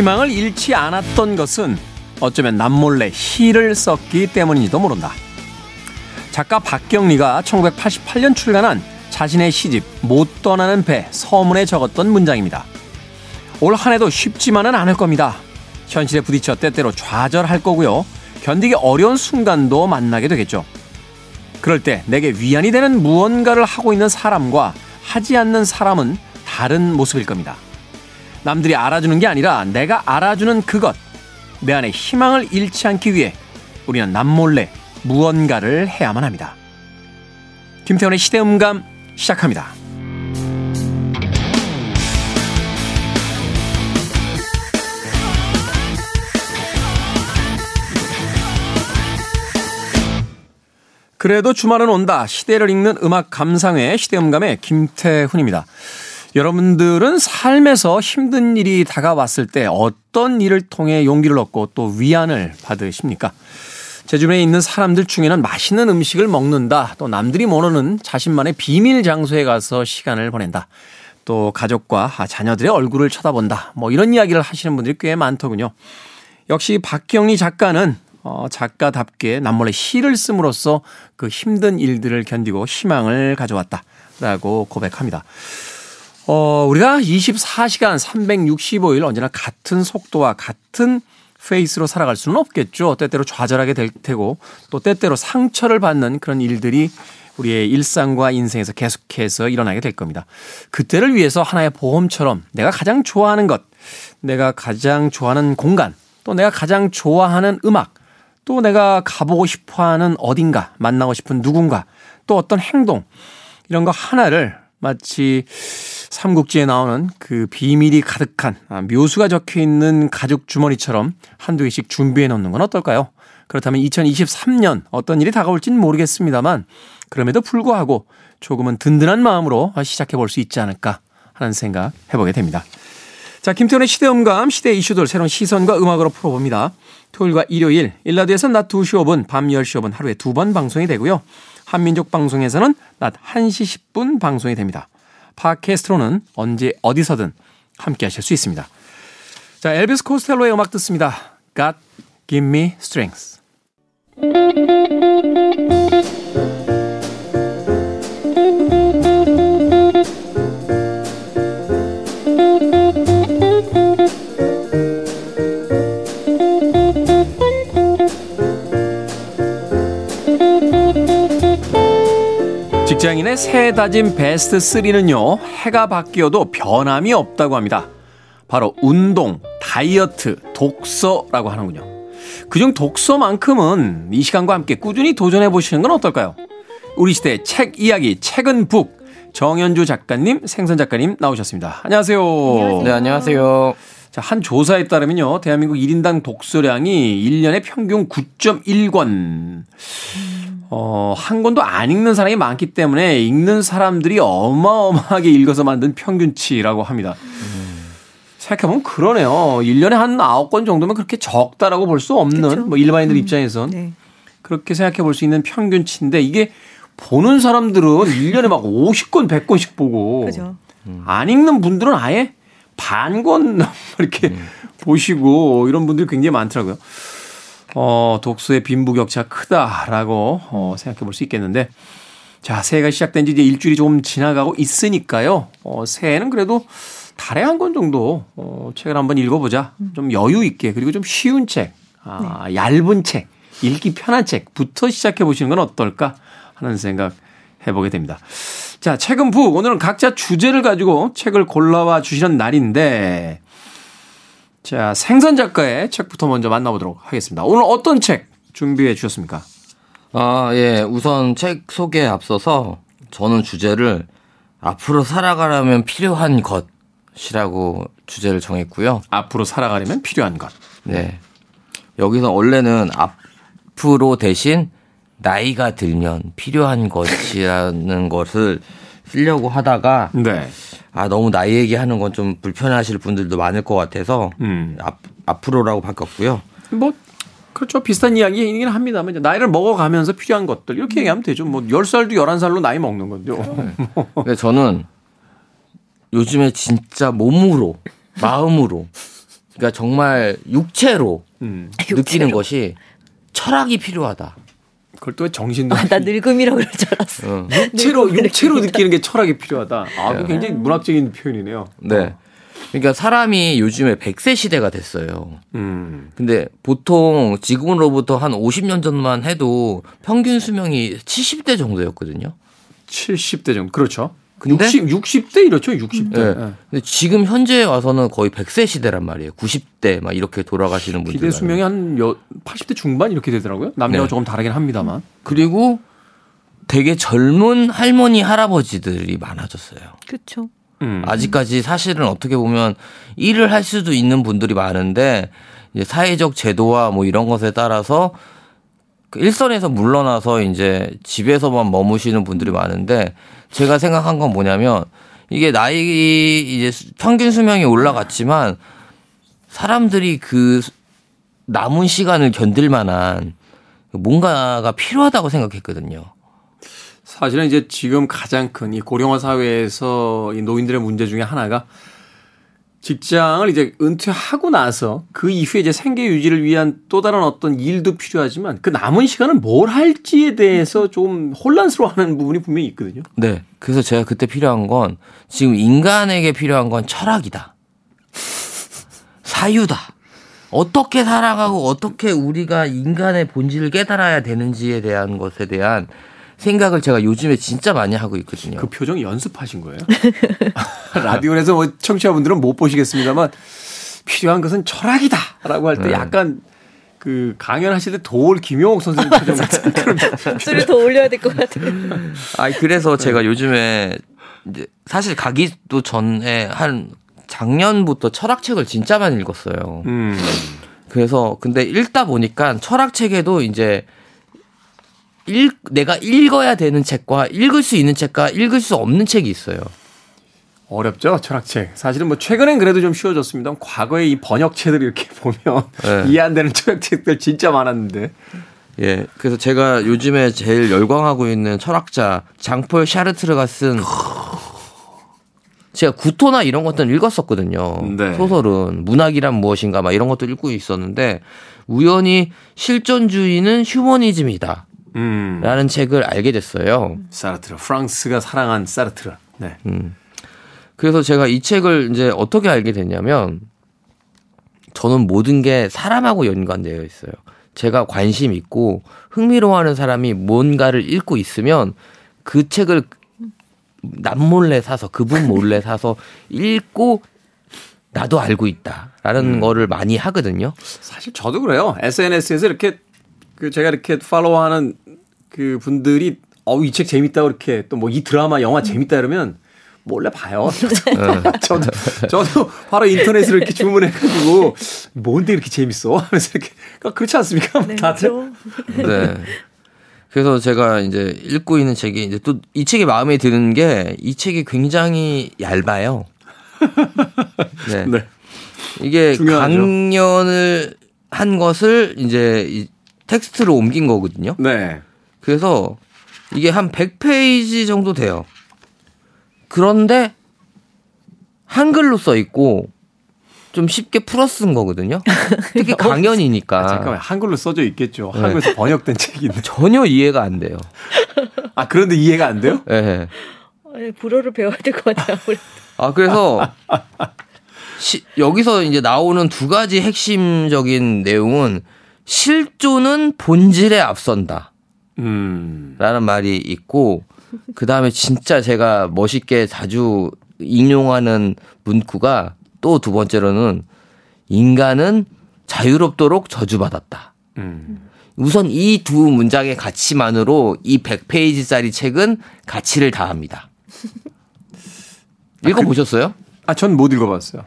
희망을 잃지 않았던 것은 어쩌면 남몰래 시를 썼기 때문인지도 모른다. 작가 박경리가 1988년 출간한 자신의 시집 못 떠나는 배 서문에 적었던 문장입니다. 올 한 해도 쉽지만은 않을 겁니다. 현실에 부딪혀 때때로 좌절할 거고요. 견디기 어려운 순간도 만나게 되겠죠. 그럴 때 내게 위안이 되는 무언가를 하고 있는 사람과 하지 않는 사람은 다른 모습일 겁니다. 남들이 알아주는 게 아니라 내가 알아주는 그것. 내 안에 희망을 잃지 않기 위해 우리는 남몰래 무언가를 해야만 합니다. 김태원의 시대음감 시작합니다. 그래도 주말은 온다. 시대를 읽는 음악 감상회 시대음감의 김태훈입니다. 여러분들은 삶에서 힘든 일이 다가왔을 때 어떤 일을 통해 용기를 얻고 또 위안을 받으십니까? 제 주변에 있는 사람들 중에는 맛있는 음식을 먹는다. 또 남들이 모르는 자신만의 비밀 장소에 가서 시간을 보낸다. 또 가족과 자녀들의 얼굴을 쳐다본다. 뭐 이런 이야기를 하시는 분들이 꽤 많더군요. 역시 박경리 작가는 어, 작가답게 남몰래 시를 씀으로써 그 힘든 일들을 견디고 희망을 가져왔다라고 고백합니다. 어, 우리가 24시간 365일 언제나 같은 속도와 같은 페이스로 살아갈 수는 없겠죠. 때때로 좌절하게 될 테고 또 때때로 상처를 받는 그런 일들이 우리의 일상과 인생에서 계속해서 일어나게 될 겁니다. 그때를 위해서 하나의 보험처럼 내가 가장 좋아하는 것, 내가 가장 좋아하는 공간, 또 내가 가장 좋아하는 음악, 또 내가 가보고 싶어 하는 어딘가, 만나고 싶은 누군가, 또 어떤 행동, 이런 거 하나를 마치 삼국지에 나오는 그 비밀이 가득한 아, 묘수가 적혀 있는 가죽 주머니처럼 한두 개씩 준비해 놓는 건 어떨까요? 그렇다면 2023년 어떤 일이 다가올지는 모르겠습니다만 그럼에도 불구하고 조금은 든든한 마음으로 시작해 볼 수 있지 않을까 하는 생각 해보게 됩니다. 자, 김태훈의 시대음감, 시대 이슈들 새로운 시선과 음악으로 풀어봅니다. 토요일과 일요일, 일라드에서 낮 2시 5분, 밤 10시 5분 하루에 두 번 방송이 되고요. 한민족 방송에서는 낮 1시 10분 방송이 됩니다. 팟캐스트로는 언제 어디서든 함께 하실 수 있습니다. 자, 엘비스 코스텔로의 음악 듣습니다. God Give Me Strength. 직장인의 새 다짐 베스트 3는요, 해가 바뀌어도 변함이 없다고 합니다. 바로 운동, 다이어트, 독서라고 하는군요. 그중 독서만큼은 이 시간과 함께 꾸준히 도전해 보시는 건 어떨까요? 우리 시대 책 이야기, 책은 북. 정현주 작가님, 생선 작가님 나오셨습니다. 안녕하세요. 안녕하세요. 네, 안녕하세요. 자, 한 조사에 따르면요, 대한민국 1인당 독서량이 1년에 평균 9.1권. 어, 한 권도 안 읽는 사람이 많기 때문에 읽는 사람들이 어마어마하게 읽어서 만든 평균치라고 합니다. 음. 생각해보면 그러네요. 1년에 한 9권 정도면 그렇게 적다라고 볼 수 없는 그쵸? 뭐 일반인들 음. 입장에선 네. 그렇게 생각해 볼 수 있는 평균치인데 이게 보는 사람들은 1년에 막 50권, 100권씩 보고 그죠. 안 읽는 분들은 아예 반권 이렇게 음. 보시고 이런 분들이 굉장히 많더라고요. 어, 독서의 빈부격차 크다라고 어, 생각해 볼 수 있겠는데 자, 새해가 시작된 지 이제 일주일이 조금 지나가고 있으니까요. 어, 새해는 그래도 달에 한 권 정도 어, 책을 한번 읽어보자. 좀 여유 있게 그리고 좀 쉬운 책, 아, 네. 얇은 책, 읽기 편한 책부터 시작해 보시는 건 어떨까 하는 생각 해보게 됩니다. 자, 책은 북. 오늘은 각자 주제를 가지고 책을 골라와 주시는 날인데 자, 생선 작가의 책부터 먼저 만나보도록 하겠습니다. 오늘 어떤 책 준비해 주셨습니까? 아, 예. 우선 책 소개에 앞서서 저는 주제를 앞으로 살아가려면 필요한 것이라고 주제를 정했고요. 앞으로 살아가려면 필요한 것. 네. 여기서 원래는 앞으로 대신 나이가 들면 필요한 것이라는 것을 쓰려고 하다가 네. 아 너무 나이 얘기하는 건 좀 불편하실 분들도 많을 것 같아서 음. 앞, 앞으로라고 바꿨고요. 뭐 그렇죠. 비슷한 이야기이긴 합니다만 이제 나이를 먹어가면서 필요한 것들 이렇게 음. 얘기하면 되죠. 뭐 10살도 11살로 나이 먹는 건데요. 네. 근데 저는 요즘에 진짜 몸으로 마음으로 그러니까 정말 육체로 음. 느끼는 육체로. 것이 철학이 필요하다. 그걸 또 정신도 아, 나 늙음이라고 그럴 줄 알았어. 어. 육체로 육체로 느끼는 게 철학이 필요하다. 아, 그 굉장히 문학적인 표현이네요. 네. 어. 그러니까 사람이 요즘에 100세 시대가 됐어요. 음. 근데 보통 지금으로부터 한 50년 전만 해도 평균 수명이 70대 정도였거든요. 70대 정도. 그렇죠. 근데 60, 60대 이렇죠, 60대. 네. 네. 근데 지금 현재 와서는 거의 100세 시대란 말이에요. 90대 막 이렇게 돌아가시는 분들. 기대 수명이 한 80대 중반 이렇게 되더라고요. 남녀가 네. 조금 다르긴 합니다만. 그리고 되게 젊은 할머니 할아버지들이 많아졌어요. 그렇죠. 음. 아직까지 사실은 어떻게 보면 일을 할 수도 있는 분들이 많은데 이제 사회적 제도와 뭐 이런 것에 따라서 그 일선에서 물러나서 이제 집에서만 머무시는 분들이 많은데 제가 생각한 건 뭐냐면 이게 나이 이제 평균 수명이 올라갔지만 사람들이 그 남은 시간을 견딜 만한 뭔가가 필요하다고 생각했거든요. 사실은 이제 지금 가장 큰 이 고령화 사회에서 이 노인들의 문제 중에 하나가 직장을 이제 은퇴하고 나서 그 이후에 이제 생계 유지를 위한 또 다른 어떤 일도 필요하지만 그 남은 시간은 뭘 할지에 대해서 좀 혼란스러워하는 부분이 분명히 있거든요. 네. 그래서 제가 그때 필요한 건 지금 인간에게 필요한 건 철학이다. 사유다. 어떻게 살아가고 어떻게 우리가 인간의 본질을 깨달아야 되는지에 대한 것에 대한 생각을 제가 요즘에 진짜 많이 하고 있거든요. 그 표정 연습하신 거예요? 라디오에서 뭐 청취자분들은 못 보시겠습니다만 필요한 것은 철학이다라고 할때 네. 약간 그 강연하실 때 도올 김용옥 선생님 표정 같은 그런 목소리 더 올려야 될 것 같아요. 아 그래서 네. 제가 요즘에 이제 사실 가기도 전에 한 작년부터 철학책을 진짜 많이 읽었어요. 음. 그래서 근데 읽다 보니까 철학책에도 이제 읽, 내가 읽어야 되는 책과 읽을 수 있는 책과 읽을 수 없는 책이 있어요. 어렵죠 철학책. 사실은 뭐 최근엔 그래도 좀 쉬워졌습니다. 과거에 이 번역체들 이렇게 보면 네. 이해 안 되는 철학책들 진짜 많았는데. 예, 그래서 제가 요즘에 제일 열광하고 있는 철학자 장폴 샤르트르가 쓴 제가 구토나 이런 것들은 읽었었거든요. 네. 소설은 문학이란 무엇인가 막 이런 것도 읽고 있었는데 우연히 실존주의는 휴머니즘이다. 음. 라는 책을 알게 됐어요. 사르트르. 프랑스가 사랑한 사르트르. 네. 음. 그래서 제가 이 책을 이제 어떻게 알게 됐냐면 저는 모든 게 사람하고 연관되어 있어요. 제가 관심 있고 흥미로워하는 사람이 뭔가를 읽고 있으면 그 책을 남몰래 사서 그분 몰래 사서 읽고 나도 알고 있다라는 음. 거를 많이 하거든요. 사실 저도 그래요. SNS에서 이렇게 그 제가 이렇게 팔로우하는 그 분들이 어이책 재밌다 그렇게 또 뭐 이 드라마 영화 재밌다 이러면 몰래 봐요. 저도 저도 바로 인터넷으로 이렇게 주문해가지고 뭔데 이렇게 재밌어 하면서 이렇게 그러니까 그렇지 않습니까? 네, 다들. 네. 그래서 제가 이제 읽고 있는 책이 이제 또 이 책이 마음에 드는 게 이 책이 굉장히 얇아요. 네. 네. 이게 중요하죠. 강연을 한 것을 이제 텍스트로 옮긴 거거든요. 네. 그래서 이게 한 100페이지 정도 돼요. 그런데 한글로 써 있고 좀 쉽게 풀어 쓴 거거든요. 특히 어, 강연이니까. 아, 잠깐만 한글로 써져 있겠죠. 네. 한글에서 번역된 책인데 전혀 이해가 안 돼요. 아 그런데 이해가 안 돼요? 네. 불어를 배워야 될 것 같아요. 아 그래서 시, 여기서 이제 나오는 두 가지 핵심적인 내용은 실존은 본질에 앞선다. 음. 라는 말이 있고, 그 다음에 진짜 제가 멋있게 자주 인용하는 문구가 또 두 번째로는 인간은 자유롭도록 저주받았다. 음. 우선 이 두 문장의 가치만으로 이 100페이지짜리 책은 가치를 다합니다. 읽어보셨어요? 아, 그, 아전못 읽어봤어요.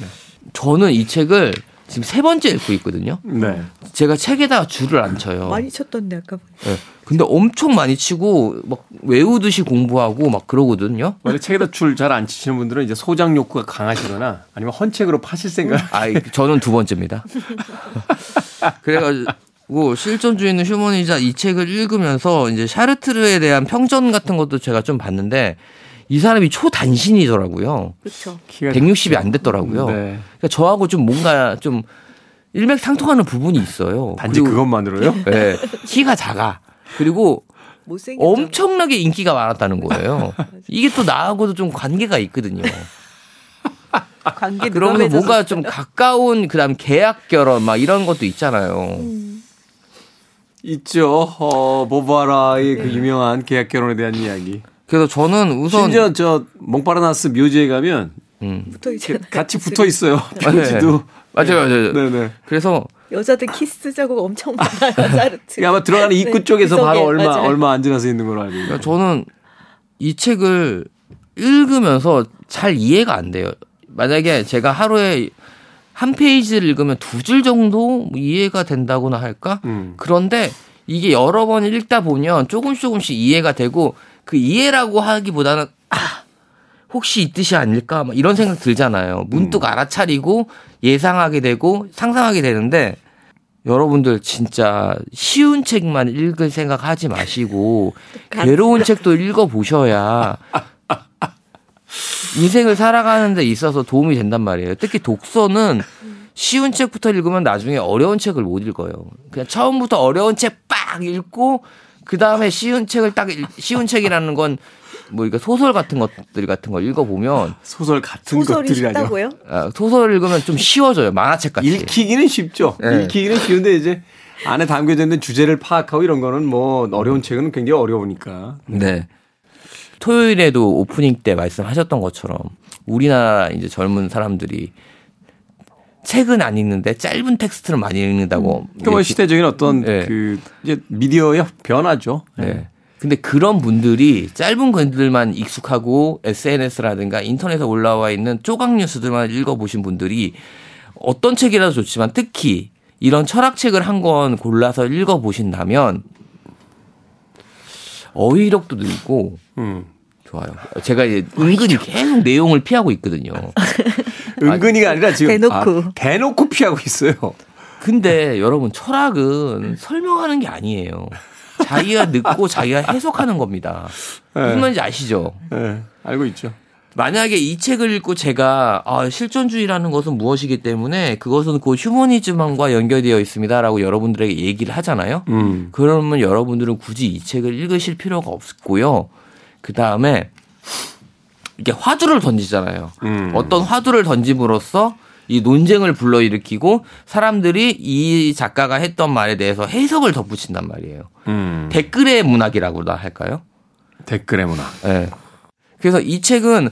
네. 저는 이 책을 지금 세 번째 읽고 있거든요. 네. 제가 책에다가 줄을 안 쳐요. 많이 쳤던데 아까 보니까. 네. 근데 엄청 많이 치고 막 외우듯이 공부하고 막 그러거든요. 원래 책에다 줄 잘 안 치시는 분들은 이제 소장 욕구가 강하시거나 아니면 헌책으로 파실 생각. 아, 저는 두 번째입니다. 그래가지고 실존주의는 휴머니자 이 책을 읽으면서 이제 샤르트르에 대한 평전 같은 것도 제가 좀 봤는데 이 사람이 초단신이더라고요. 그렇죠. 160이 안 됐더라고요. 네. 그러니까 저하고 좀 뭔가 좀 일맥상통하는 부분이 있어요. 단지 그것만으로요? 네. 키가 작아. 그리고 엄청나게 인기가 많았다는 거예요. 이게 또 나하고도 좀 관계가 있거든요. 관계 그러면 뭔가 좀 가까운 그다음 계약 결혼 막 이런 것도 있잖아요. 음. 있죠. 어, 모바라의. 그 유명한 계약 결혼에 대한 이야기. 그래서 저는 우선 심지어 저 몽파르나스 묘지에 가면 음. 붙어 있잖아요. 같이 붙어 있어요. 묘지도 네. 맞아요, 맞아요. 네 네. 그래서 여자들 키스 자국 엄청 많아요. 아마 들어가는 입구 네, 쪽에서 바로 얼마 맞아요. 얼마 안 지나서 있는 걸로 알고 있어요. 그러니까 저는 이 책을 읽으면서 잘 이해가 안 돼요. 만약에 제가 하루에 한 페이지를 읽으면 두 줄 정도 이해가 된다고나 할까? 음. 그런데 이게 여러 번 읽다 보면 조금씩 조금씩 이해가 되고 그 이해라고 하기보다는 아, 혹시 이 뜻이 아닐까? 막 이런 생각 들잖아요. 문득 음. 알아차리고 예상하게 되고 상상하게 되는데 여러분들 진짜 쉬운 책만 읽을 생각 하지 마시고 괴로운 책도 읽어 보셔야 인생을 살아가는 데 있어서 도움이 된단 말이에요. 특히 독서는 쉬운 책부터 읽으면 나중에 어려운 책을 못 읽어요. 그냥 처음부터 어려운 책 빡 읽고 그 다음에 쉬운 책을 딱 쉬운 책이라는 건 뭐 이거 소설 같은 것들 같은 걸 읽어보면 소설 같은 것들이라뇨. 아, 소설 읽으면 좀 쉬워져요. 만화책 같이. 읽히기는 쉽죠. 네. 읽히기는 쉬운데 이제 안에 담겨져 있는 주제를 파악하고 이런 거는 뭐 어려운 책은 굉장히 어려우니까. 네. 토요일에도 오프닝 때 말씀하셨던 것처럼 우리나라 이제 젊은 사람들이 책은 안 읽는데 짧은 텍스트를 많이 읽는다고. 음. 그뭐 시대적인 어떤 네. 그 이제 미디어의 변화죠. 네. 네. 근데 그런 분들이 짧은 글들만 익숙하고 SNS라든가 인터넷에 올라와 있는 조각 뉴스들만 읽어보신 분들이 어떤 책이라도 좋지만 특히 이런 철학책을 한 권 골라서 읽어보신다면 어휘력도 늘고 음. 좋아요. 제가 이제 은근히 계속 내용을 피하고 있거든요. 은근히가 아니라 지금 대놓고 아, 대놓고 피하고 있어요. 근데 여러분 철학은 설명하는 게 아니에요. 자기가 듣고 자기가 해석하는 겁니다. 무슨 네. 말인지 아시죠? 네, 알고 있죠. 만약에 이 책을 읽고 제가 아, 실존주의라는 것은 무엇이기 때문에 그것은 그 휴머니즘과 연결되어 있습니다라고 여러분들에게 얘기를 하잖아요. 음. 그러면 여러분들은 굳이 이 책을 읽으실 필요가 없고요. 그 다음에 이게 화두를 던지잖아요. 음. 어떤 화두를 던짐으로써 이 논쟁을 불러일으키고 사람들이 이 작가가 했던 말에 대해서 해석을 덧붙인단 말이에요. 음. 댓글의 문학이라고나 할까요? 댓글의 문학. 네. 그래서 이 책은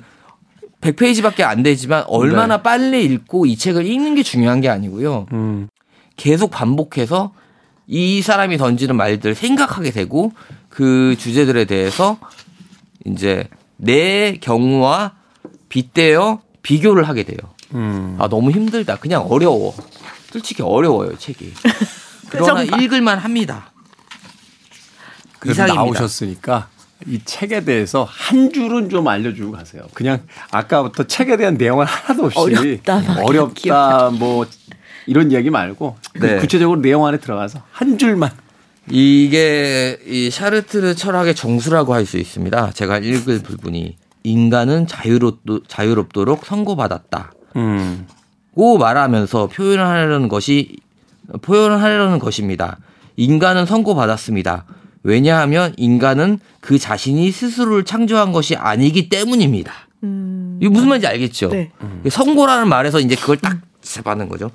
100페이지밖에 안 되지만 얼마나 네. 빨리 읽고 이 책을 읽는 게 중요한 게 아니고요. 음. 계속 반복해서 이 사람이 던지는 말들을 생각하게 되고 그 주제들에 대해서 이제 내 경우와 빗대어 비교를 하게 돼요. 음. 아 너무 힘들다. 그냥 어려워. 솔직히 어려워요 책이. 그러나 읽을만 합니다. 이상입니다. 나오셨으니까 이 책에 대해서 한 줄은 좀 알려주고 가세요. 그냥 아까부터 책에 대한 내용은 하나도 없이 어렵다, 어렵다 뭐 이런 이야기 말고 그 네. 구체적으로 내용 안에 들어가서 한 줄만 이게 이 샤르트르 철학의 정수라고 할 수 있습니다. 제가 읽을 부분이 인간은 자유롭 자유롭도록 선고받았다. 음. 고 말하면서 표현을 하려는 것이 표현을 하려는 것입니다. 인간은 선고받았습니다. 왜냐하면 인간은 그 자신이 스스로를 창조한 것이 아니기 때문입니다. 음. 이게 무슨 말인지 알겠죠? 네. 선고라는 말에서 이제 그걸 딱 잡아는 거죠.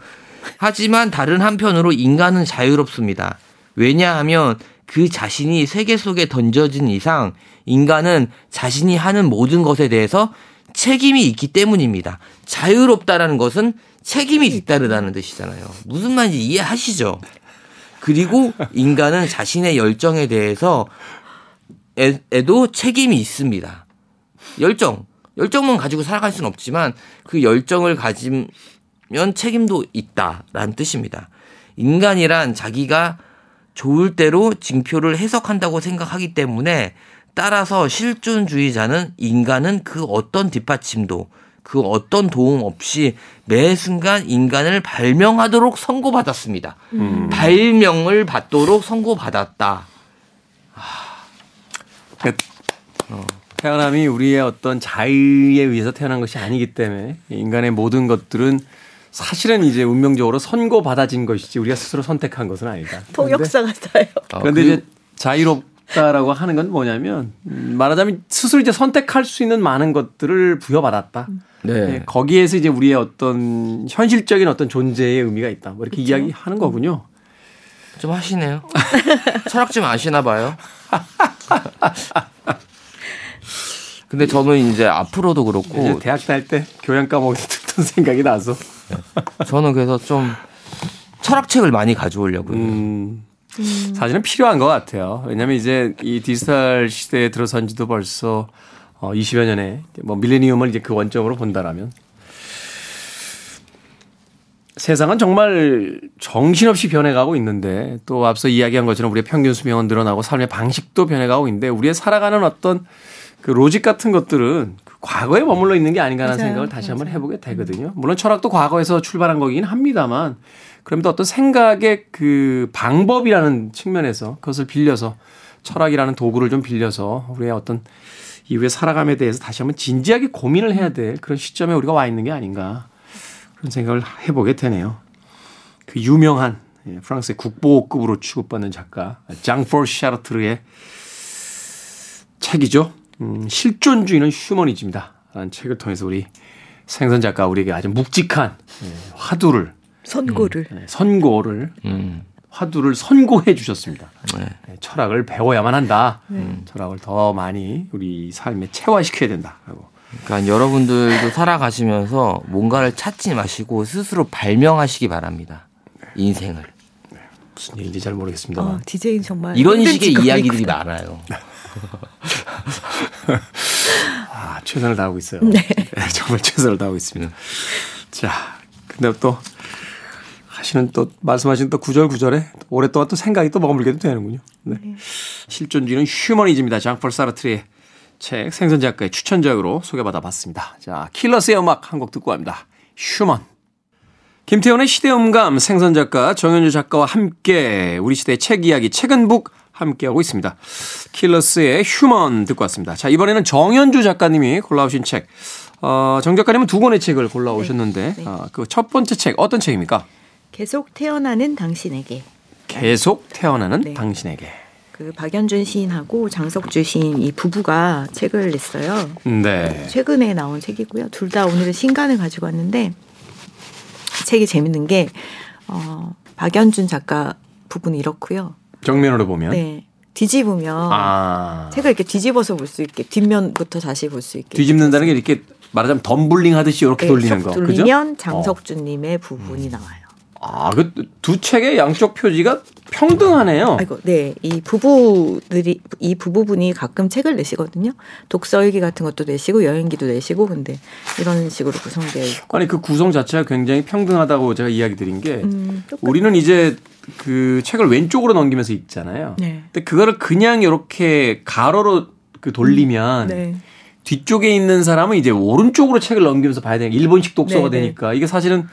하지만 다른 한편으로 인간은 자유롭습니다. 왜냐하면 그 자신이 세계 속에 던져진 이상 인간은 자신이 하는 모든 것에 대해서 책임이 있기 때문입니다. 자유롭다라는 것은 책임이 있다르다는 뜻이잖아요. 무슨 말인지 이해하시죠? 그리고 인간은 자신의 열정에 대해서 에도 책임이 있습니다. 열정. 열정만 가지고 살아갈 수는 없지만 그 열정을 가지면 책임도 있다라는 뜻입니다. 인간이란 자기가 좋을 대로 징표를 해석한다고 생각하기 때문에 따라서 실존주의자는 인간은 그 어떤 뒷받침도 그 어떤 도움 없이 매 순간 인간을 발명하도록 선고받았습니다. 음. 발명을 받도록 선고받았다. 그, 어. 태어남이 우리의 어떤 자의에 의해서 태어난 것이 아니기 때문에 인간의 모든 것들은 사실은 이제 운명적으로 선고 받아진 것이지 우리가 스스로 선택한 것은 아니다. 통역사 같아요. 아, 그런데 이제 자유롭다라고 하는 건 뭐냐면 음, 말하자면 스스로 이제 선택할 수 있는 많은 것들을 부여받았다. 네. 네. 거기에서 이제 우리의 어떤 현실적인 어떤 존재의 의미가 있다. 뭐 이렇게 그렇죠? 이야기하는 거군요. 좀 하시네요. 철학 좀 아시나 봐요. 근데 저는 이제 앞으로도 그렇고 이제 대학 다닐 때 교양 과목에서 듣던 생각이 나서 네. 저는 그래서 좀 철학책을 많이 가져오려고요. 음, 사실은 필요한 것 같아요. 왜냐하면 이제 이 디지털 시대에 들어선 지도 벌써 어 20여 년에 뭐 밀레니엄을 이제 그 원점으로 본다라면 세상은 정말 정신없이 변해가고 있는데 또 앞서 이야기한 것처럼 우리의 평균 수명은 늘어나고 삶의 방식도 변해가고 있는데 우리의 살아가는 어떤 그 로직 같은 것들은 그 과거에 머물러 있는 게 아닌가라는 맞아요. 생각을 다시. 한번 해보게 되거든요. 물론 철학도 과거에서 출발한 거긴 합니다만 그럼에도 어떤 생각의 그 방법이라는 측면에서 그것을 빌려서 철학이라는 도구를 좀 빌려서 우리의 어떤 이후에 살아감에 대해서 다시 한번 진지하게 고민을 해야 될 그런 시점에 우리가 와 있는 게 아닌가 그런 생각을 해보게 되네요. 그 유명한 예, 프랑스의 국보급으로 취급받는 작가 장폴 샤르트르의 책이죠. 음, 실존 주의는 휴머니즘이다. 라는 책을 통해서 우리 생선 작가 우리에게 아주 묵직한 예, 화두를 선고를 음, 예, 선고를 음. 화두를 선고해 주셨습니다. 네. 예, 철학을 배워야만 한다. 네. 철학을 더 많이 우리 삶에 체화시켜야 된다라고. 그러니까 여러분들도 살아가시면서 뭔가를 찾지 마시고 스스로 발명하시기 바랍니다. 인생을. 네. 무슨 얘기인지 잘 모르겠습니다. 어, 디제잉 정말 이런 식의 이야기들이 많아요. 아, 최선을 다하고 있어요. 네. 네. 정말 최선을 다하고 있습니다. 자, 근데 또 하시는 또 말씀하신 또 구절 구절에 오랫동안 또 생각이 또 머물게도 되는군요. 네. 네. 실존주의는 휴머니즘이다. 장폴 사르트르의 책 생선 작가의 추천작으로 소개받아 봤습니다. 자, 킬러스의 음악 한 곡 듣고 갑니다. Human. 김태원의 시대음감 생선 작가 정현주 작가와 함께 우리 시대의 책 이야기 책은 북 함께하고 있습니다. 킬러스의 Human 듣고 왔습니다. 자, 이번에는 정현주 작가님이 골라오신 책. 어, 정 작가님은 두 권의 책을 골라오셨는데, 네, 네. 어, 그첫 번째 책, 어떤 책입니까? 계속 태어나는 당신에게. 계속 태어나는 네. 당신에게. 그 박연준 시인하고 장석주 시인 이 부부가 책을 냈어요. 네. 최근에 나온 책이고요. 둘 다 오늘은 신간을 가지고 왔는데 책이 재밌는 게 어, 박연준 작가 부분이 이렇고요. 정면으로 보면 네. 뒤집으면 아. 책을 이렇게 뒤집어서 볼 수 있게 뒷면부터 다시 볼 수 있게 뒤집는다는 게 이렇게 말하자면 덤블링 하듯이 이렇게 네, 돌리는 거. 돌리면 장석주님의 어. 부분이 음. 나와요. 아, 그 두 책의 양쪽 표지가 평등하네요. 아이고, 네. 이 부부들이, 이 부부분이 가끔 책을 내시거든요. 독서일기 같은 것도 내시고, 여행기도 내시고, 근데 이런 식으로 구성되어 있고. 아니, 그 구성 자체가 굉장히 평등하다고 제가 이야기 드린 게, 음, 우리는 이제 그 책을 왼쪽으로 넘기면서 읽잖아요. 네. 근데 그거를 그냥 이렇게 가로로 그 돌리면, 음, 네. 뒤쪽에 있는 사람은 이제 오른쪽으로 책을 넘기면서 봐야 되니까 일본식 독서가 네, 네. 되니까 이게 사실은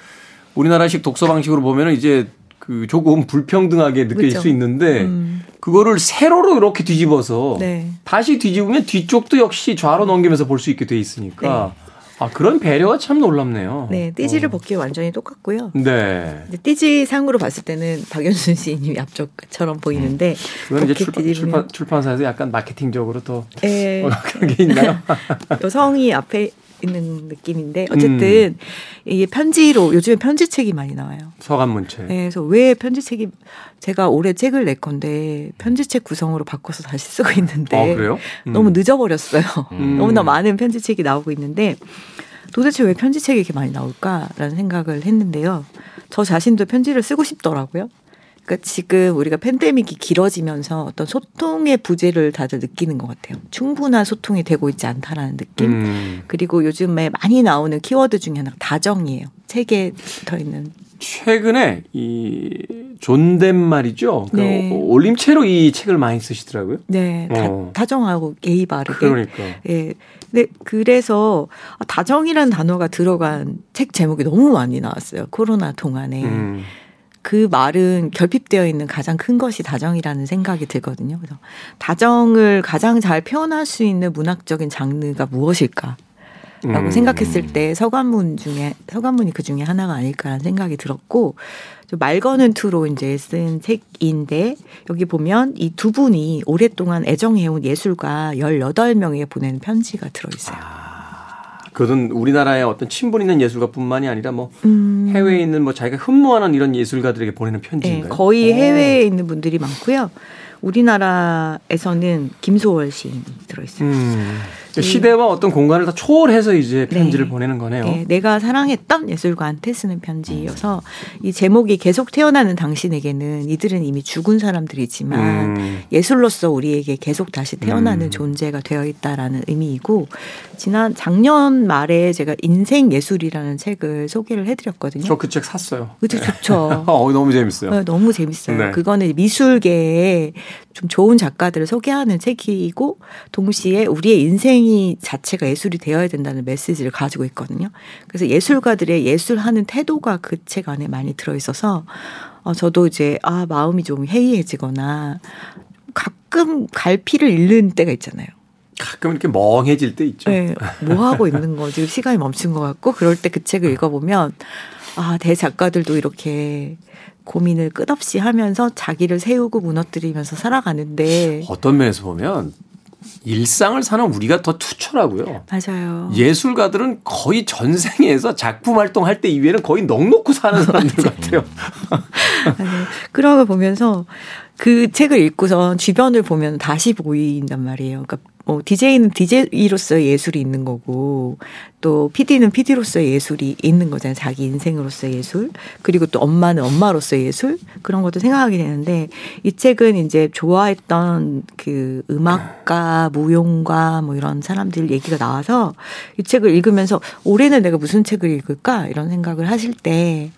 우리나라식 독서 방식으로 보면은 이제 그 조금 불평등하게 느껴질 그렇죠. 수 있는데 음. 그거를 세로로 이렇게 뒤집어서 네. 다시 뒤집으면 뒤쪽도 역시 좌로 넘기면서 볼 수 있게 돼 있으니까 네. 아 그런 배려가 참 놀랍네요. 네, 띠지를 어. 벗기에 완전히 똑같고요. 네. 띠지 상으로 봤을 때는 박연순 시인이 앞쪽처럼 보이는데 음. 그건 이제 출판, 출판, 출판 사에서 약간 마케팅적으로 또 네. 그런 게 있나요? 여성이 앞에 있는 느낌인데 어쨌든 음. 이게 편지로 요즘에 편지책이 많이 나와요. 서간문책. 네, 그래서 왜 편지책이 제가 올해 책을 낼 건데 편지책 구성으로 바꿔서 다시 쓰고 있는데 아, 그래요? 음. 너무 늦어버렸어요. 음. 너무나 많은 편지책이 나오고 있는데 도대체 왜 편지책이 이렇게 많이 나올까라는 생각을 했는데요. 저 자신도 편지를 쓰고 싶더라고요. 그러니까 지금 우리가 팬데믹이 길어지면서 어떤 소통의 부재를 다들 느끼는 것 같아요. 충분한 소통이 되고 있지 않다라는 느낌. 음. 그리고 요즘에 많이 나오는 키워드 중에 하나가 다정이에요. 책에 붙어 있는. 최근에 이 존댓말이죠. 그 네. 올림체로 이 책을 많이 쓰시더라고요. 네, 어. 다, 정하고 예의 바르게. 그러니까. 예. 네, 그래서 다정이라는 단어가 들어간 책 제목이 너무 많이 나왔어요. 코로나 동안에. 음. 그 말은 결핍되어 있는 가장 큰 것이 다정이라는 생각이 들거든요. 그래서 다정을 가장 잘 표현할 수 있는 문학적인 장르가 무엇일까? 라고 음. 생각했을 때 서간문 중에 서간문이 그 중에 하나가 아닐까라는 생각이 들었고 말 거는 투로 이제 쓴 책인데 여기 보면 이 두 분이 오랫동안 애정해온 예술가 18명에게 보낸 편지가 들어 있어요. 아, 그것은 우리나라의 어떤 친분 있는 예술가뿐만이 아니라 뭐 음. 해외에 있는 뭐 자기가 흠모하는 이런 예술가들에게 보내는 편지인가요? 네, 거의 해외에 오. 있는 분들이 많고요. 우리나라에서는 김소월 시인이 들어 있어요. 음. 그 시대와 어떤 공간을 다 초월해서 이제 편지를 네. 보내는 거네요. 네. 내가 사랑했던 예술가한테 쓰는 편지여서 이 제목이 계속 태어나는 당신에게는 이들은 이미 죽은 사람들이지만 음. 예술로서 우리에게 계속 다시 태어나는 음. 존재가 되어 있다라는 의미이고 지난 작년 말에 제가 인생 예술이라는 책을 소개를 해드렸거든요. 저 그 책 샀어요. 그쵸 좋죠. 어, 너무 재밌어요. 네, 너무 재밌어요. 네. 그거는 미술계에 좀 좋은 작가들을 소개하는 책이고 동시에 우리의 인생이 자체가 예술이 되어야 된다는 메시지를 가지고 있거든요. 그래서 예술가들의 예술하는 태도가 그 책 안에 많이 들어 있어서 어 저도 이제 아 마음이 좀 해이해지거나 가끔 갈피를 잃는 때가 있잖아요. 가끔 이렇게 멍해질 때 있죠. 네, 뭐 하고 있는 거지? 시간이 멈춘 것 같고 그럴 때 그 책을 읽어보면 아 대작가들도 이렇게 고민을 끝없이 하면서 자기를 세우고 무너뜨리면서 살아가는데 어떤 면에서 보면 일상을 사는 우리가 더 투철하고요. 맞아요. 예술가들은 거의 전생에서 작품 활동할 때 이외에는 거의 넉넉고 사는 사람들 같아요. 그런 걸 보면서 그 책을 읽고선 주변을 보면 다시 보인단 말이에요. 그러니까 뭐 DJ는 DJ로서의 예술이 있는 거고 또 PD는 PD로서의 예술이 있는 거잖아요. 자기 인생으로서의 예술. 그리고 또 엄마는 엄마로서의 예술. 그런 것도 생각하게 되는데 이 책은 이제 좋아했던 그 음악가, 무용가 뭐 이런 사람들 얘기가 나와서 이 책을 읽으면서 올해는 내가 무슨 책을 읽을까 이런 생각을 하실 때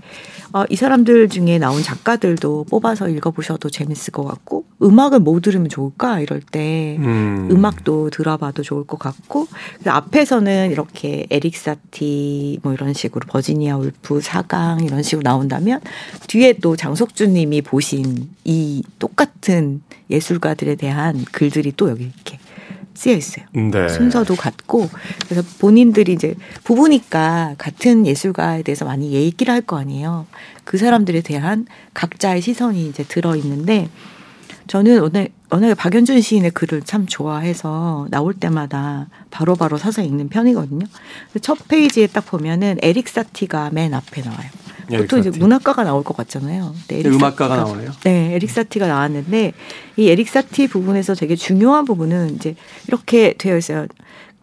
어, 이 사람들 중에 나온 작가들도 뽑아서 읽어보셔도 재밌을 것 같고 음악을 뭐 들으면 좋을까 이럴 때 음. 악도 들어봐도 좋을 것 같고 앞에서는 이렇게 에릭 사티 뭐 이런 식으로 버지니아 울프 사강 이런 식으로 나온다면 뒤에 또 장석주님이 보신 이 똑같은 예술가들에 대한 글들이 또 여기 이렇게 쓰여 있어요. 네. 순서도 같고 그래서 본인들이 이제 부부니까 같은 예술가에 대해서 많이 얘기를 할 거 아니에요. 그 사람들에 대한 각자의 시선이 이제 들어 있는데 저는 오늘 워낙에 박연준 시인의 글을 참 좋아해서 나올 때마다 바로바로 바로 사서 읽는 편이거든요. 첫 페이지에 딱 보면은 에릭 사티가 맨 앞에 나와요. 보통 이제 문학가가 나올 것 같잖아요. 네, 음악가가 나오네요. 네, 에릭 사티가 나왔는데 이 에릭 사티 부분에서 되게 중요한 부분은 이제 이렇게 되어 있어요.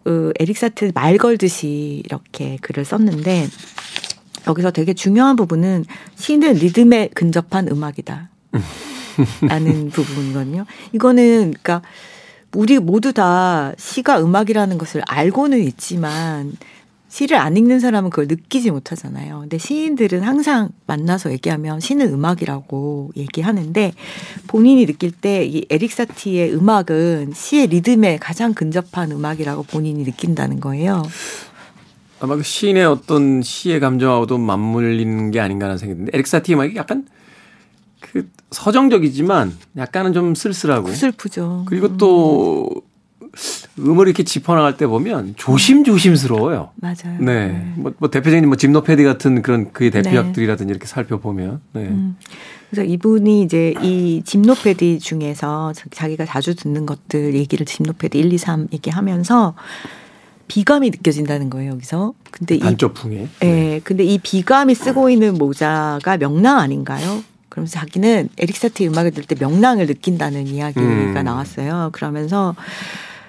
그 에릭 사티 말 걸듯이 이렇게 글을 썼는데 여기서 되게 중요한 부분은 시는 리듬에 근접한 음악이다. 라는 부분이거든요. 이거는 그러니까 우리 모두 다 시가 음악이라는 것을 알고는 있지만 시를 안 읽는 사람은 그걸 느끼지 못하잖아요. 근데 시인들은 항상 만나서 얘기하면 시는 음악이라고 얘기하는데 본인이 느낄 때 이 에릭 사티의 음악은 시의 리듬에 가장 근접한 음악이라고 본인이 느낀다는 거예요. 아마 그 시인의 어떤 시의 감정하고도 맞물리는 게 아닌가라는 생각이 드는데 에릭 사티의 음악이 약간 그 서정적이지만 약간은 좀 쓸쓸하고 슬프죠. 그리고 또 음을 이렇게 짚어나갈 때 보면 조심조심스러워요. 맞아요. 네. 네. 뭐, 뭐, 대표적인 뭐 짐노패디 같은 그런 그의 대표작들이라든지 네. 이렇게 살펴보면. 네. 음. 그래서 이분이 이제 이 짐노패디 중에서 자기가 자주 듣는 것들 얘기를 짐노패디 1, 2, 3 얘기하면서 비감이 느껴진다는 거예요, 여기서. 근데 단조풍에. 이, 네. 근데 이 비감이 쓰고 있는 모자가 명랑 아닌가요? 그러면서 자기는 에릭 사티 음악을 들을 때 명랑을 느낀다는 이야기가 음. 나왔어요. 그러면서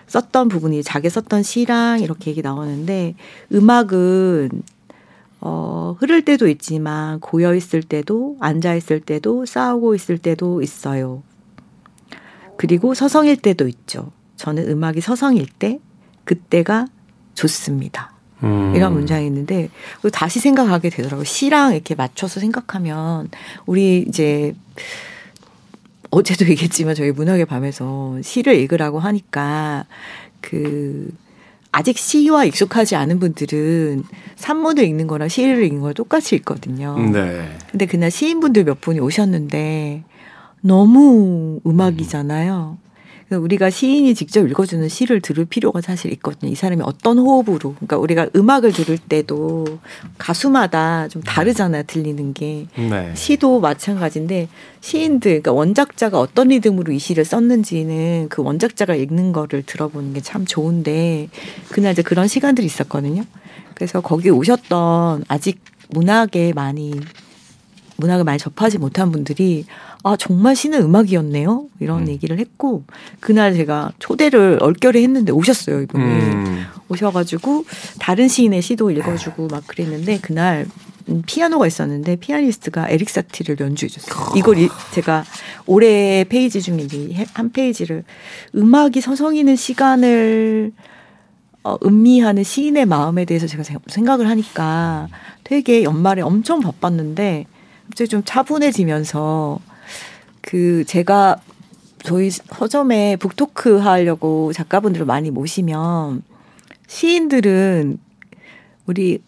썼던 부분이 자기 썼던 시랑 이렇게 얘기 나오는데 음악은 어, 흐를 때도 있지만 고여 있을 때도 앉아 있을 때도 싸우고 있을 때도 있어요. 그리고 서성일 때도 있죠. 저는 음악이 서성일 때 그때가 좋습니다. 음. 이런 문장이 있는데 다시 생각하게 되더라고요. 시랑 이렇게 맞춰서 생각하면 우리 이제 어제도 얘기했지만 저희 문학의 밤에서 시를 읽으라고 하니까 그 아직 시와 익숙하지 않은 분들은 산문을 읽는 거랑 시를 읽는 거 똑같이 읽거든요. 네. 근데 그날 시인분들 몇 분이 오셨는데 너무 음악이잖아요. 우리가 시인이 직접 읽어주는 시를 들을 필요가 사실 있거든요. 이 사람이 어떤 호흡으로. 그러니까 우리가 음악을 들을 때도 가수마다 좀 다르잖아요. 들리는 게. 네. 시도 마찬가지인데 시인들, 그러니까 원작자가 어떤 리듬으로 이 시를 썼는지는 그 원작자가 읽는 거를 들어보는 게 참 좋은데 그날 이제 그런 시간들이 있었거든요. 그래서 거기 오셨던 아직 문학에 많이 문학을 많이 접하지 못한 분들이 아 정말 시는 음악이었네요 이런 음. 얘기를 했고 그날 제가 초대를 얼결에 했는데 오셨어요 이분이 음. 오셔가지고 다른 시인의 시도 읽어주고 막 그랬는데 그날 음, 피아노가 있었는데 피아니스트가 에릭 사티를 연주해 줬어요. 이걸 제가 올해 페이지 중에 한 페이지를 음악이 서성이는 시간을 어, 음미하는 시인의 마음에 대해서 제가 생각을 하니까 되게 연말에 엄청 바빴는데 갑자기 좀 차분해지면서 그 제가 저희 서점에 북토크 하려고 작가분들을 많이 모시면 시인들은 우리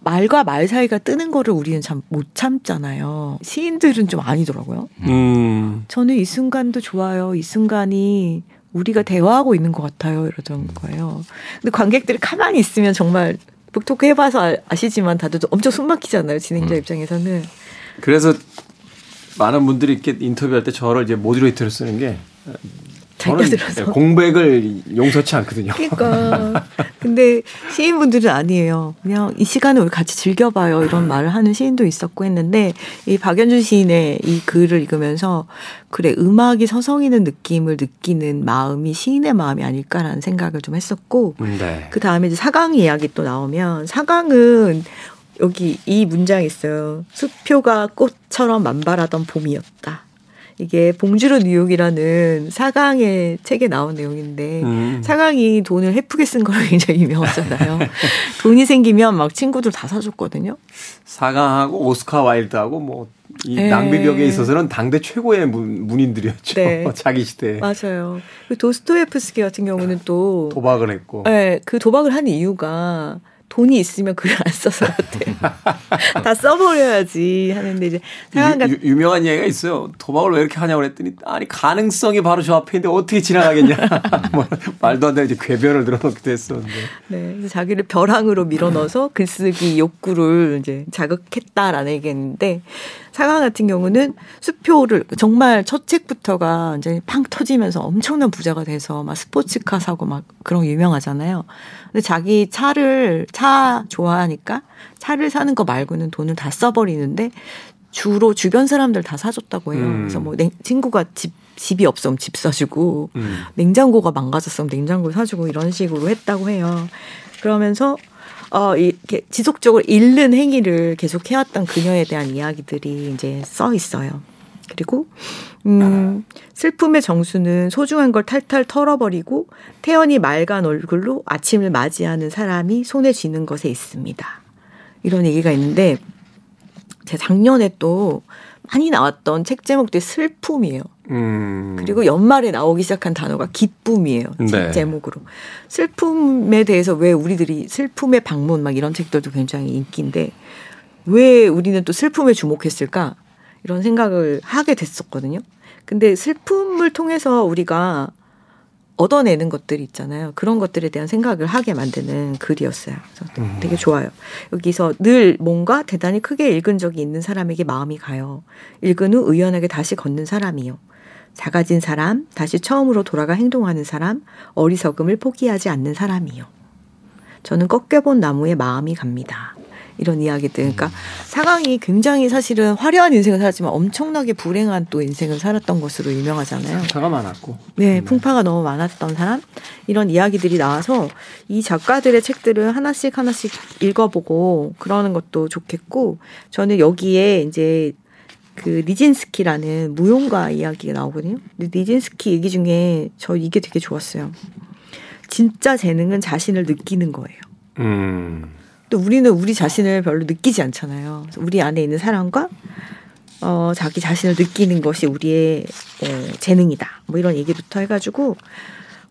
말과 말 사이가 뜨는 거를 우리는 참 못 참잖아요. 시인들은 좀 아니더라고요. 음. 저는 이 순간도 좋아요. 이 순간이 우리가 대화하고 있는 것 같아요. 이러던 거예요. 근데 관객들이 가만히 있으면 정말 북토크 해봐서 아시지만 다들 엄청 숨 막히잖아요. 진행자 음. 입장에서는. 그래서 많은 분들이 이렇게 인터뷰할 때 저를 이제 모듈레이터를 쓰는 게 저는 네, 공백을 용서치 않거든요. 그러니까. 근데 시인분들은 아니에요. 그냥 이 시간을 우리 같이 즐겨봐요. 이런 말을 하는 시인도 있었고 했는데 이 박연준 시인의 이 글을 읽으면서 그래 음악이 서성이는 느낌을 느끼는 마음이 시인의 마음이 아닐까라는 생각을 좀 했었고 네. 그 다음에 이제 사강 이야기 또 나오면 사강은 여기 이 문장이 있어요. 수표가 꽃처럼 만발하던 봄이었다. 이게 봉주르 뉴욕이라는 사강의 책에 나온 내용인데 음. 사강이 돈을 해프게 쓴 걸로 굉장히 유명하잖아요. 돈이 생기면 막 친구들 다 사줬거든요. 사강하고 오스카 와일드하고 뭐이 네. 낭비벽에 있어서는 당대 최고의 문, 문인들이었죠. 네. 자기 시대에. 맞아요. 그 도스토예프스키 같은 경우는 또 도박을 했고. 네, 그 도박을 한 이유가 돈이 있으면 글을 안 써서 그래. 다 써버려야지 하는데 이제 상황 유, 유 명한 얘기가 있어요. 도박을 왜 이렇게 하냐고 그랬더니 아니 가능성이 바로 저 앞에 있는데 어떻게 지나가겠냐. 뭐, 말도 안 되는 이제 궤변을 늘어놓기도 했었는데. 네, 자기를 벼랑으로 밀어넣어서 글쓰기 욕구를 이제 자극했다라는 얘기했는데 사강 같은 경우는 수표를 정말 첫 책부터가 이제 팡 터지면서 엄청난 부자가 돼서 막 스포츠카 사고 막 그런 유명하잖아요. 근데 자기 차를 차 좋아하니까 차를 사는 거 말고는 돈을 다 써버리는데 주로 주변 사람들 다 사줬다고 해요. 음. 그래서 뭐 냉, 친구가 집 집이 없으면 집 사주고 음. 냉장고가 망가졌으면 냉장고 사주고 이런 식으로 했다고 해요. 그러면서 어, 이렇게 지속적으로 잃는 행위를 계속 해왔던 그녀에 대한 이야기들이 이제 써 있어요. 그리고, 음, 슬픔의 정수는 소중한 걸 탈탈 털어버리고 태연이 맑은 얼굴로 아침을 맞이하는 사람이 손에 쥐는 것에 있습니다. 이런 얘기가 있는데, 제가 작년에 또 많이 나왔던 책 제목들이 슬픔이에요. 음. 그리고 연말에 나오기 시작한 단어가 기쁨이에요. 책 네. 제목으로. 슬픔에 대해서 왜 우리들이 슬픔의 방문 막 이런 책들도 굉장히 인기인데 왜 우리는 또 슬픔에 주목했을까? 이런 생각을 하게 됐었거든요. 근데 슬픔을 통해서 우리가 얻어내는 것들이 있잖아요. 그런 것들에 대한 생각을 하게 만드는 글이었어요. 그래서 음. 되게 좋아요. 여기서 늘 뭔가 대단히 크게 읽은 적이 있는 사람에게 마음이 가요. 읽은 후 의연하게 다시 걷는 사람이요. 작아진 사람, 다시 처음으로 돌아가 행동하는 사람, 어리석음을 포기하지 않는 사람이요. 저는 꺾여본 나무에 마음이 갑니다. 이런 이야기들. 그러니까 사강이 굉장히 사실은 화려한 인생을 살았지만 엄청나게 불행한 또 인생을 살았던 것으로 유명하잖아요. 풍파가 많았고. 네, 풍파가 너무 많았던 사람. 이런 이야기들이 나와서 이 작가들의 책들을 하나씩 하나씩 읽어보고 그러는 것도 좋겠고 저는 여기에 이제 그 리진스키라는 무용가 이야기가 나오거든요. 근데 리진스키 얘기 중에 저 이게 되게 좋았어요. 진짜 재능은 자신을 느끼는 거예요. 음. 또 우리는 우리 자신을 별로 느끼지 않잖아요. 우리 안에 있는 사람과 어, 자기 자신을 느끼는 것이 우리의 어, 재능이다. 뭐 이런 얘기부터 해가지고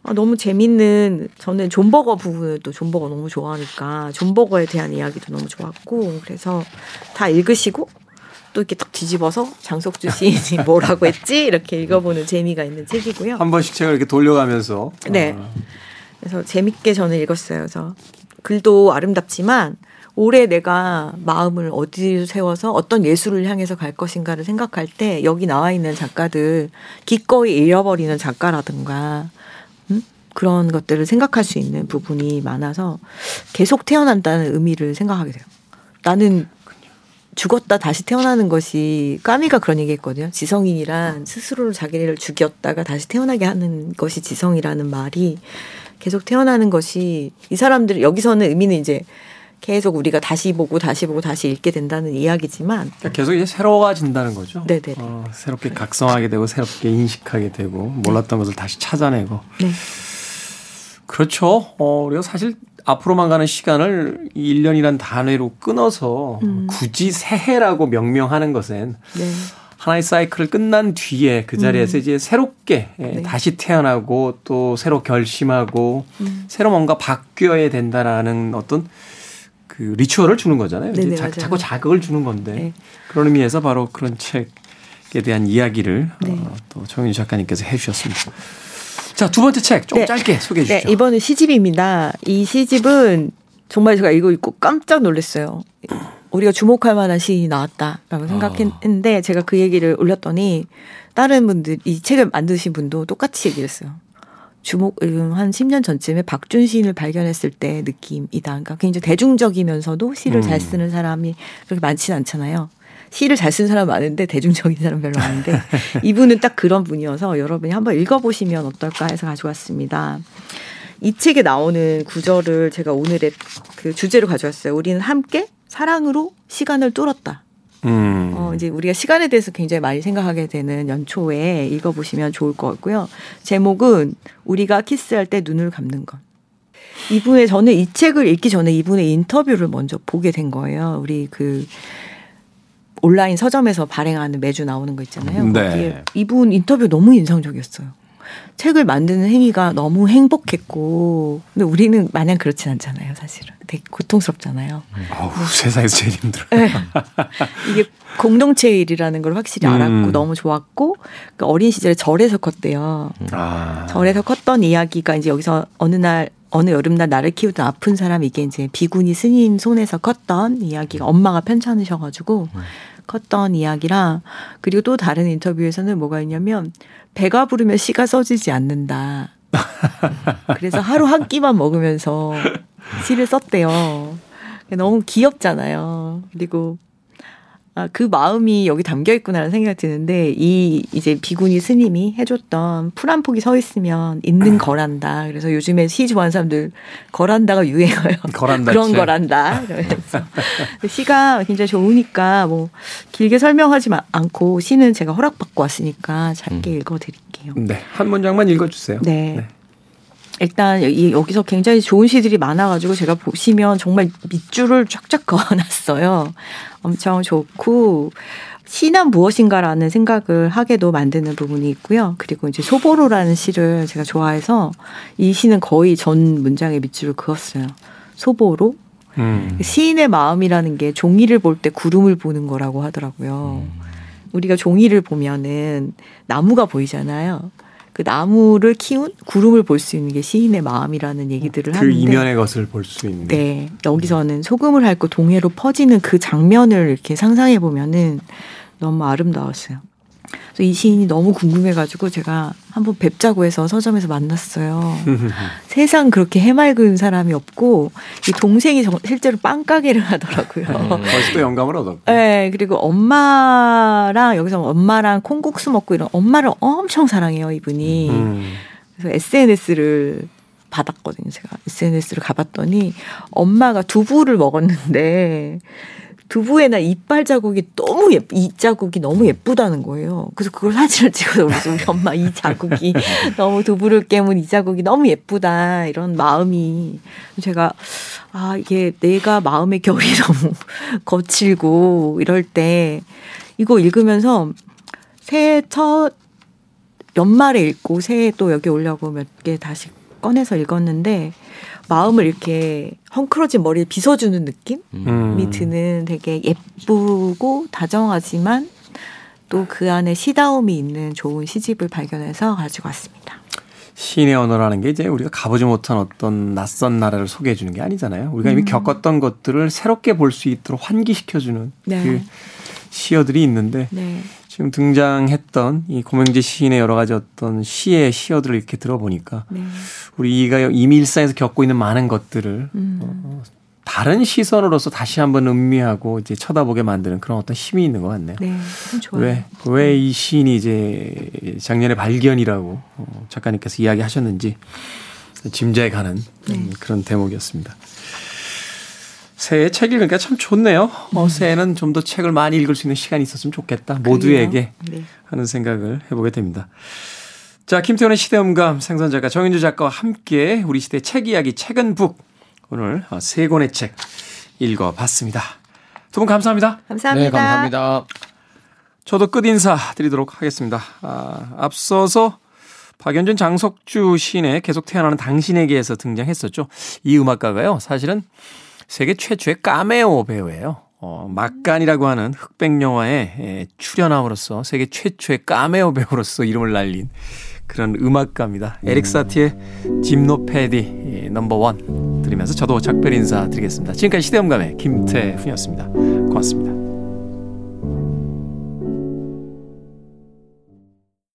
아, 너무 재밌는 저는 존버거 부분을 또 존버거 너무 좋아하니까 존버거에 대한 이야기도 너무 좋았고 그래서 다 읽으시고 또 이렇게 딱 뒤집어서 장석주 시인이 뭐라고 했지 이렇게 읽어보는 재미가 있는 책이고요. 한 번씩 책을 이렇게 돌려가면서. 네. 아. 그래서 재밌게 저는 읽었어요. 그래서 글도 아름답지만 올해 내가 마음을 어디에 세워서 어떤 예술을 향해서 갈 것인가를 생각할 때 여기 나와 있는 작가들 기꺼이 잃어버리는 작가라든가 음? 그런 것들을 생각할 수 있는 부분이 많아서 계속 태어난다는 의미를 생각하게 돼요. 나는 죽었다 다시 태어나는 것이 까미가 그런 얘기했거든요. 지성인이란 스스로를 자기를 죽였다가 다시 태어나게 하는 것이 지성이라는 말이 계속 태어나는 것이 이 사람들 여기서는 의미는 이제 계속 우리가 다시 보고 다시 보고 다시 읽게 된다는 이야기지만 그러니까 계속 이제 새로워진다는 거죠. 네네. 어, 새롭게 각성하게 되고 새롭게 인식하게 되고 몰랐던 것을 다시 찾아내고. 네. 그렇죠. 어, 우리가 사실 앞으로만 가는 시간을 1년이란 단위로 끊어서 음. 굳이 새해라고 명명하는 것은 네. 하나의 사이클을 끝난 뒤에 그 자리에서 음. 이제 새롭게 예, 네. 다시 태어나고 또 새로 결심하고 음. 새로 뭔가 바뀌어야 된다라는 어떤 그 리추얼을 주는 거잖아요. 네네, 자, 자꾸 자극을 주는 건데 네. 그런 의미에서 바로 그런 책에 대한 이야기를 네. 어, 또 정윤 작가님께서 해주셨습니다. 자, 두 번째 책좀 네. 짧게 소개해 주시죠. 네, 이번은 시집입니다. 이 시집은 정말 제가 이거 읽고 깜짝 놀랐어요. 우리가 주목할 만한 시인이 나왔다라고 생각했는데 아. 제가 그 얘기를 올렸더니 다른 분들 이 책을 만드신 분도 똑같이 얘기를 했어요. 주목 음, 한 10년 전쯤에 박준 시인을 발견했을 때 느낌이다. 그러니까 굉장히 대중적이면서도 시를 음. 잘 쓰는 사람이 그렇게 많지는 않잖아요. 시를 잘 쓰는 사람 많은데 대중적인 사람 별로 없는데 이분은 딱 그런 분이어서 여러분이 한번 읽어보시면 어떨까 해서 가져왔습니다. 이 책에 나오는 구절을 제가 오늘의 그 주제로 가져왔어요. 우리는 함께 사랑으로 시간을 뚫었다. 음. 어, 이제 우리가 시간에 대해서 굉장히 많이 생각하게 되는 연초에 읽어보시면 좋을 것 같고요. 제목은 우리가 키스할 때 눈을 감는 것. 이분의 저는 이 책을 읽기 전에 이분의 인터뷰를 먼저 보게 된 거예요. 우리 그 온라인 서점에서 발행하는 매주 나오는 거 있잖아요. 네. 이분 인터뷰 너무 인상적이었어요. 책을 만드는 행위가 너무 행복했고, 근데 우리는 마냥 그렇진 않잖아요, 사실은. 되게 고통스럽잖아요. 아우, 세상에서 제일 힘들어요. 네. 이게 공동체 일이라는 걸 확실히 알았고 음. 너무 좋았고 그 어린 시절에 절에서 컸대요. 아. 절에서 컸던 이야기가 이제 여기서 어느 날 어느 여름날 나를 키우던 아픈 사람 이게 이제 비구니 스님 손에서 컸던 이야기가 엄마가 편찮으셔가지고 음. 컸던 이야기라 그리고 또 다른 인터뷰에서는 뭐가 있냐면 배가 부르면 씨가 써지지 않는다. 그래서 하루 한 끼만 먹으면서 시를 썼대요. 너무 귀엽잖아요. 그리고 아, 그 마음이 여기 담겨 있구나라는 생각이 드는데 이 이제 비구니 스님이 해줬던 풀 한 폭이 서 있으면 있는 거란다. 그래서 요즘에 시 좋아하는 사람들 거란다가 유행어요. 거란다 그런 책. 거란다. 시가 굉장히 좋으니까 뭐 길게 설명하지 않고 시는 제가 허락받고 왔으니까 짧게 음. 읽어드릴게요. 네, 한 문장만 읽어주세요. 네. 네. 일단 여기서 굉장히 좋은 시들이 많아가지고 제가 보시면 정말 밑줄을 쫙쫙 그어놨어요. 엄청 좋고 시는 무엇인가라는 생각을 하게도 만드는 부분이 있고요. 그리고 이제 소보로라는 시를 제가 좋아해서 이 시는 거의 전 문장에 밑줄을 그었어요. 소보로. 음. 시인의 마음이라는 게 종이를 볼 때 구름을 보는 거라고 하더라고요. 음. 우리가 종이를 보면은 나무가 보이잖아요. 그 나무를 키운 구름을 볼 수 있는 게 시인의 마음이라는 얘기들을 그 하는데 그 이면의 것을 볼 수 있는. 네. 여기서는 소금을 핥고 동해로 퍼지는 그 장면을 이렇게 상상해 보면은 너무 아름다웠어요. 이 시인이 너무 궁금해가지고 제가 한번 뵙자고 해서 서점에서 만났어요. 세상 그렇게 해맑은 사람이 없고 이 동생이 실제로 빵가게를 하더라고요. 음, 거기서 또 영감을 얻었고. 네, 그리고 엄마랑 여기서 엄마랑 콩국수 먹고 이런 엄마를 엄청 사랑해요 이분이. 음. 그래서 SNS를 받았거든요. 제가 SNS를 가봤더니 엄마가 두부를 먹었는데 두부에나 이빨 자국이 너무 예, 이 자국이 너무 예쁘다는 거예요. 그래서 그걸 사진을 찍어서 그래서 우리 엄마 이 자국이 너무 두부를 깨문 이 자국이 너무 예쁘다 이런 마음이 제가 아 이게 내가 마음의 결이 너무 거칠고 이럴 때 이거 읽으면서 새해 첫 연말에 읽고 새해 또 여기 오려고 몇 개 다시 꺼내서 읽었는데 마음을 이렇게 헝클어진 머리를 빗어주는 느낌이 음. 드는 되게 예쁘고 다정하지만 또 그 안에 시다움이 있는 좋은 시집을 발견해서 가지고 왔습니다. 시인의 언어라는 게 이제 우리가 가보지 못한 어떤 낯선 나라를 소개해 주는 게 아니잖아요. 우리가 이미 음. 겪었던 것들을 새롭게 볼 수 있도록 환기시켜 주는 네. 그 시어들이 있는데 네. 지금 등장했던 이 고명재 시인의 여러 가지 어떤 시의 시어들을 이렇게 들어보니까 네. 우리가 이미 일상에서 겪고 있는 많은 것들을 음. 어, 다른 시선으로서 다시 한번 음미하고 이제 쳐다보게 만드는 그런 어떤 힘이 있는 것 같네요. 네, 왜, 왜 이 시인이 이제 작년에 발견이라고 어, 작가님께서 이야기하셨는지 짐작에 가는 네. 그런 대목이었습니다. 새해 책 읽으니까 참 좋네요. 어, 음. 새해는 좀 더 책을 많이 읽을 수 있는 시간이 있었으면 좋겠다. 모두에게 네. 하는 생각을 해보게 됩니다. 자, 김태훈의 시대음감 생선 작가 정인주 작가와 함께 우리 시대 책 이야기 책은 북 오늘 어, 세 권의 책 읽어봤습니다. 두 분 감사합니다. 감사합니다. 네, 감사합니다. 저도 끝 인사 드리도록 하겠습니다. 아, 앞서서 박연준 장석주 시인의 계속 태어나는 당신에게에서 등장했었죠. 이 음악가가요. 사실은 세계 최초의 까메오 배우예요. 어, 막간이라고 하는 흑백 영화에 출연함으로써 세계 최초의 까메오 배우로서 이름을 날린 그런 음악가입니다. 에릭 사티의 짐노패디 넘버 원 들으면서 저도 작별 인사 드리겠습니다. 지금까지 시대음감의 김태훈이었습니다. 고맙습니다.